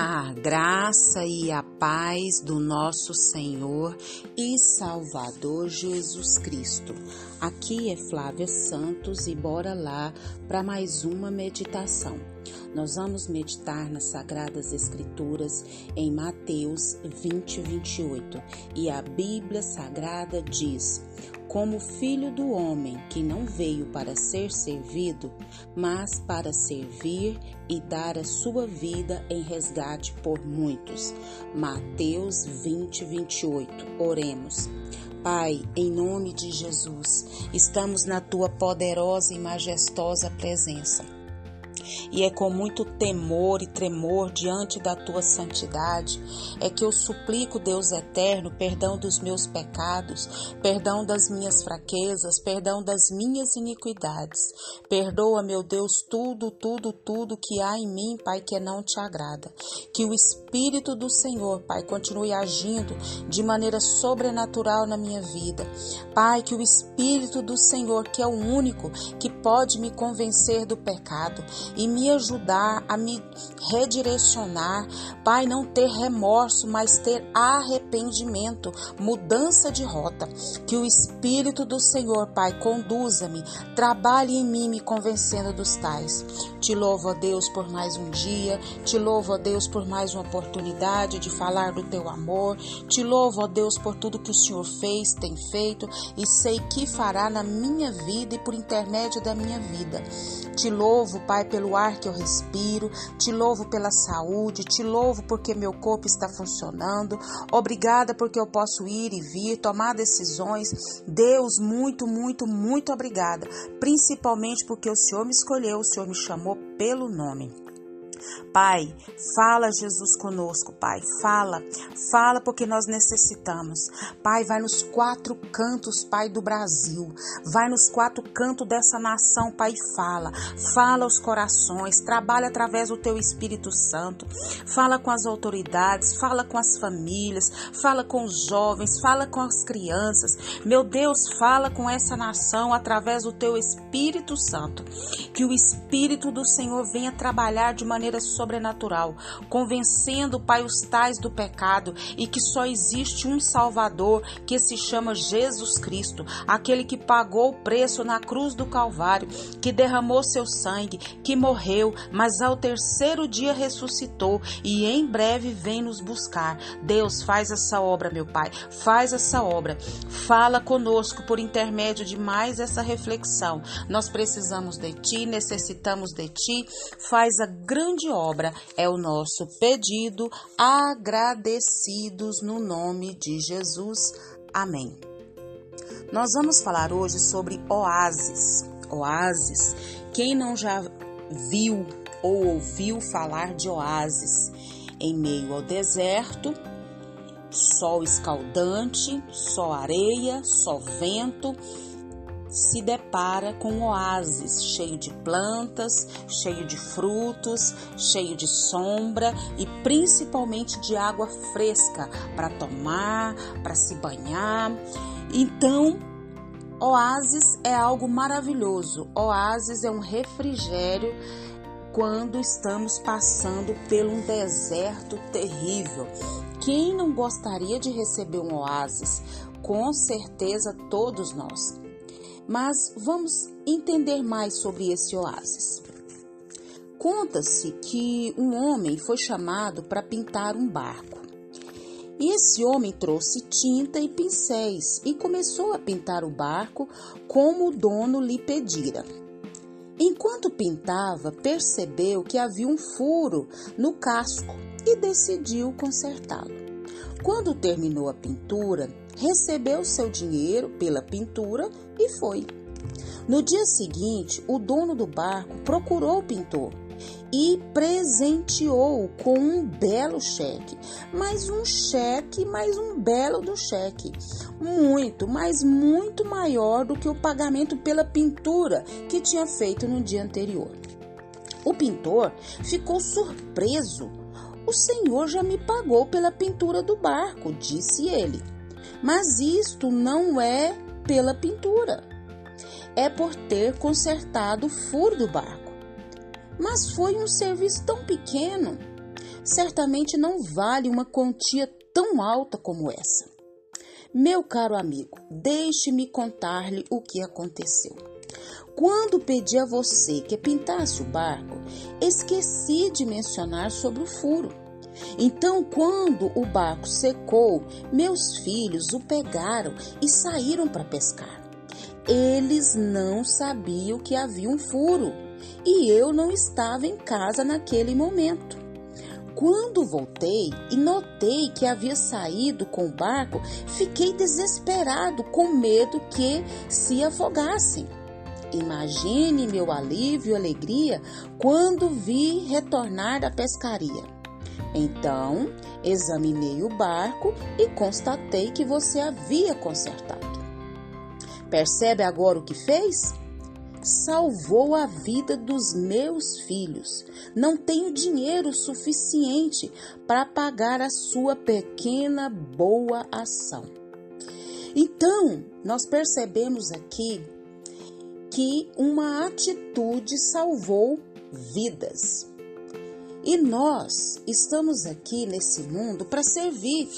A graça e a paz do nosso Senhor e Salvador Jesus Cristo. Aqui é Flávia Santos e bora lá para mais uma meditação. Nós vamos meditar nas Sagradas Escrituras em Mateus 20, 28 e a Bíblia Sagrada diz: como filho do homem que não veio para ser servido, mas para servir e dar a sua vida em resgate por muitos. Mateus 20, 28. Oremos. Pai, em nome de Jesus, estamos na tua poderosa e majestosa presença e é com muito temor e tremor diante da tua santidade é que eu suplico, Deus eterno, perdão dos meus pecados, perdão das minhas fraquezas, perdão das minhas iniquidades. Perdoa, meu Deus, tudo, tudo, tudo que há em mim, Pai, que não te agrada. Que o Espírito do Senhor, Pai, continue agindo de maneira sobrenatural na minha vida. Pai, que o Espírito do Senhor, que é o único que pode me convencer do pecado e me ajudar a me redirecionar. Pai, não ter remorso, mas ter arrependimento, mudança de rota. Que o Espírito do Senhor, Pai, conduza-me, trabalhe em mim, me convencendo dos tais. Te louvo, a Deus, por mais um dia. Te louvo, a Deus, por mais uma oportunidade de falar do teu amor. Te louvo, a Deus, por tudo que o Senhor fez, tem feito e sei que fará na minha vida e por intermédio da minha vida. Te louvo, Pai, pelo ar que eu respiro, te louvo pela saúde, te louvo porque meu corpo está funcionando. Obrigada porque eu posso ir e vir, tomar decisões. Deus, muito, muito, muito obrigada. Principalmente porque o Senhor me escolheu, o Senhor me chamou pelo nome. Pai, fala Jesus conosco, Pai, fala, fala porque nós necessitamos. Pai, vai nos quatro cantos, Pai, do Brasil, vai nos quatro cantos dessa nação, Pai, fala, fala aos corações, trabalha através do Teu Espírito Santo, fala com as autoridades, fala com as famílias, fala com os jovens, fala com as crianças. Meu Deus, fala com essa nação através do Teu Espírito Santo, que o Espírito do Senhor venha trabalhar de maneira maneira sobrenatural, convencendo, Pai, os tais do pecado e que só existe um Salvador que se chama Jesus Cristo, aquele que pagou o preço na cruz do Calvário, que derramou seu sangue, que morreu, mas ao terceiro dia ressuscitou e em breve vem nos buscar. Deus, faz essa obra, meu Pai, faz essa obra. Fala conosco por intermédio de mais essa reflexão. Nós precisamos de Ti, necessitamos de Ti. Faz a grande obra é o nosso pedido, agradecidos no nome de Jesus. Amém. Nós vamos falar hoje sobre oásis. Oásis. Quem não já viu ou ouviu falar de oásis? Em meio ao deserto, sol escaldante, só areia, só vento se depara com um oásis cheio de plantas, cheio de frutos, cheio de sombra e principalmente de água fresca para tomar, para se banhar. Então, oásis é algo maravilhoso. Oásis é um refrigério quando estamos passando por um deserto terrível. Quem não gostaria de receber um oásis? Com certeza todos nós. Mas vamos entender mais sobre esse oásis. Conta-se que um homem foi chamado para pintar um barco. E esse homem trouxe tinta e pincéis e começou a pintar o barco como o dono lhe pedira. Enquanto pintava, percebeu que havia um furo no casco e decidiu consertá-lo. Quando terminou a pintura, recebeu seu dinheiro pela pintura e foi. No dia seguinte, o dono do barco procurou o pintor e presenteou com um belo cheque. Mais um cheque, mais um belo do cheque. Muito, mas muito maior do que o pagamento pela pintura que tinha feito no dia anterior. O pintor ficou surpreso. O senhor já me pagou pela pintura do barco, disse ele. Mas isto não é pela pintura. É por ter consertado o furo do barco. Mas foi um serviço tão pequeno. certamente não vale uma quantia tão alta como essa. Meu caro amigo, deixe-me contar-lhe o que aconteceu. Quando pedi a você que pintasse o barco, esqueci de mencionar sobre o furo. Então, quando o barco secou, meus filhos o pegaram e saíram para pescar. Eles não sabiam que havia um furo e eu não estava em casa naquele momento. Quando voltei e notei que havia saído com o barco, fiquei desesperado, com medo que se afogassem. Imagine meu alívio e alegria quando vi retornar da pescaria. Então, examinei o barco e constatei que você havia consertado. Percebe agora o que fez? Salvou a vida dos meus filhos. Não tenho dinheiro suficiente para pagar a sua pequena boa ação. Então, nós percebemos aqui que uma atitude salvou vidas. E nós estamos aqui nesse mundo para servir.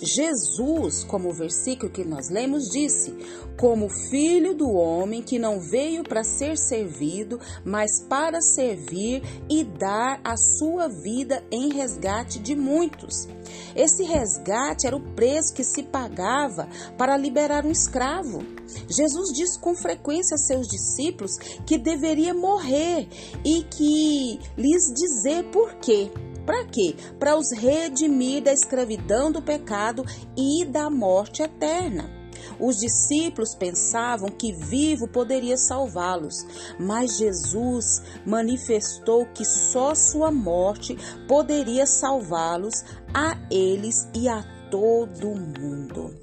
Jesus, como o versículo que nós lemos, disse: Como filho do homem que não veio para ser servido, mas para servir e dar a sua vida em resgate de muitos. Esse resgate era o preço que se pagava para liberar um escravo. Jesus disse com frequência a seus discípulos que deveria morrer e que lhes dizer por quê. Para quê? Para os redimir da escravidão do pecado e da morte eterna. Os discípulos pensavam que vivo poderia salvá-los, mas Jesus manifestou que só sua morte poderia salvá-los a eles e a todo mundo.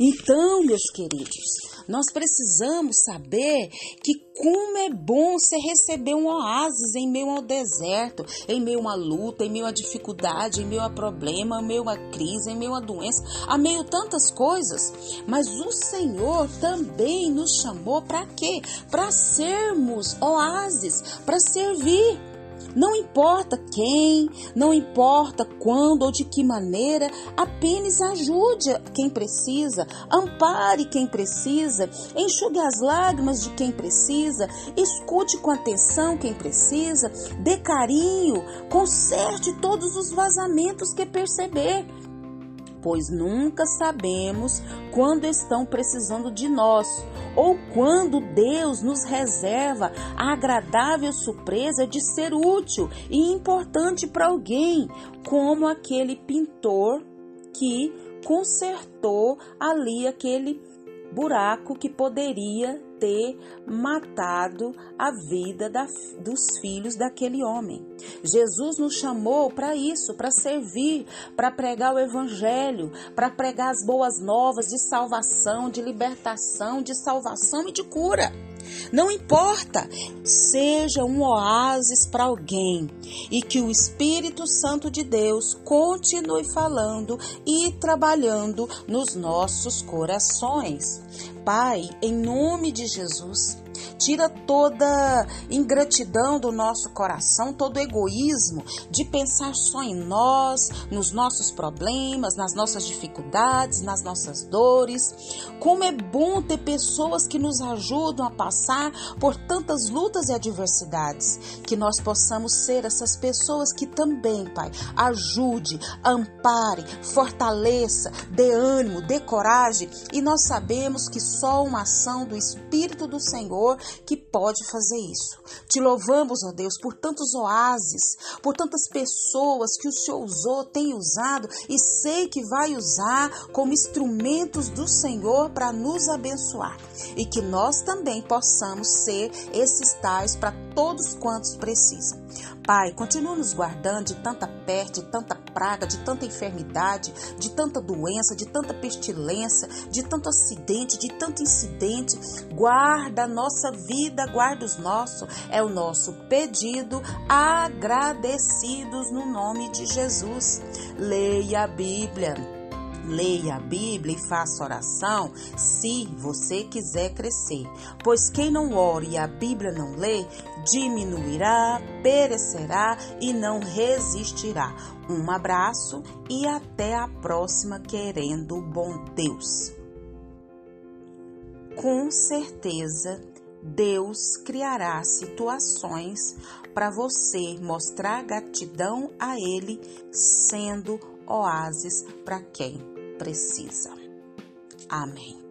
Então, meus queridos, nós precisamos saber que como é bom você receber um oásis em meio ao deserto, em meio a uma luta, em meio a dificuldade, em meio a problema, em meio a crise, em meio a doença, a meio tantas coisas. Mas o Senhor também nos chamou para quê? Para sermos oásis, para servir. Não importa quem, não importa quando ou de que maneira, apenas ajude quem precisa, ampare quem precisa, enxugue as lágrimas de quem precisa, escute com atenção quem precisa, dê carinho, conserte todos os vazamentos que perceber pois nunca sabemos quando estão precisando de nós ou quando Deus nos reserva a agradável surpresa de ser útil e importante para alguém, como aquele pintor que consertou ali aquele buraco que poderia ter matado a vida da, dos filhos daquele homem. Jesus nos chamou para isso, para servir, para pregar o Evangelho, para pregar as boas novas de salvação, de libertação, de salvação e de cura. Não importa, seja um oásis para alguém e que o Espírito Santo de Deus continue falando e trabalhando nos nossos corações. Pai, em nome de Jesus, tira toda ingratidão do nosso coração, todo egoísmo de pensar só em nós, nos nossos problemas, nas nossas dificuldades, nas nossas dores. Como é bom ter pessoas que nos ajudam a passar por tantas lutas e adversidades, que nós possamos ser essas pessoas que também, Pai, ajude, ampare, fortaleça, dê ânimo, dê coragem, e nós sabemos que só uma ação do Espírito do Senhor que pode fazer isso. Te louvamos, ó Deus, por tantos oásis, por tantas pessoas que o Senhor usou, tem usado e sei que vai usar como instrumentos do Senhor para nos abençoar. E que nós também possamos ser esses tais para todos quantos precisam. Pai, continua nos guardando de tanta peste, de tanta praga, de tanta enfermidade, de tanta doença, de tanta pestilência, de tanto acidente, de tanto incidente. Guarda a nossa vida, guarda os nossos. É o nosso pedido, agradecidos no nome de Jesus. Leia a Bíblia Leia a Bíblia e faça oração se você quiser crescer. Pois quem não ore e a Bíblia não lê, diminuirá, perecerá e não resistirá. Um abraço e até a próxima, querendo bom Deus. Com certeza, Deus criará situações para você mostrar gratidão a Ele, sendo oásis para quem precisa. Amém.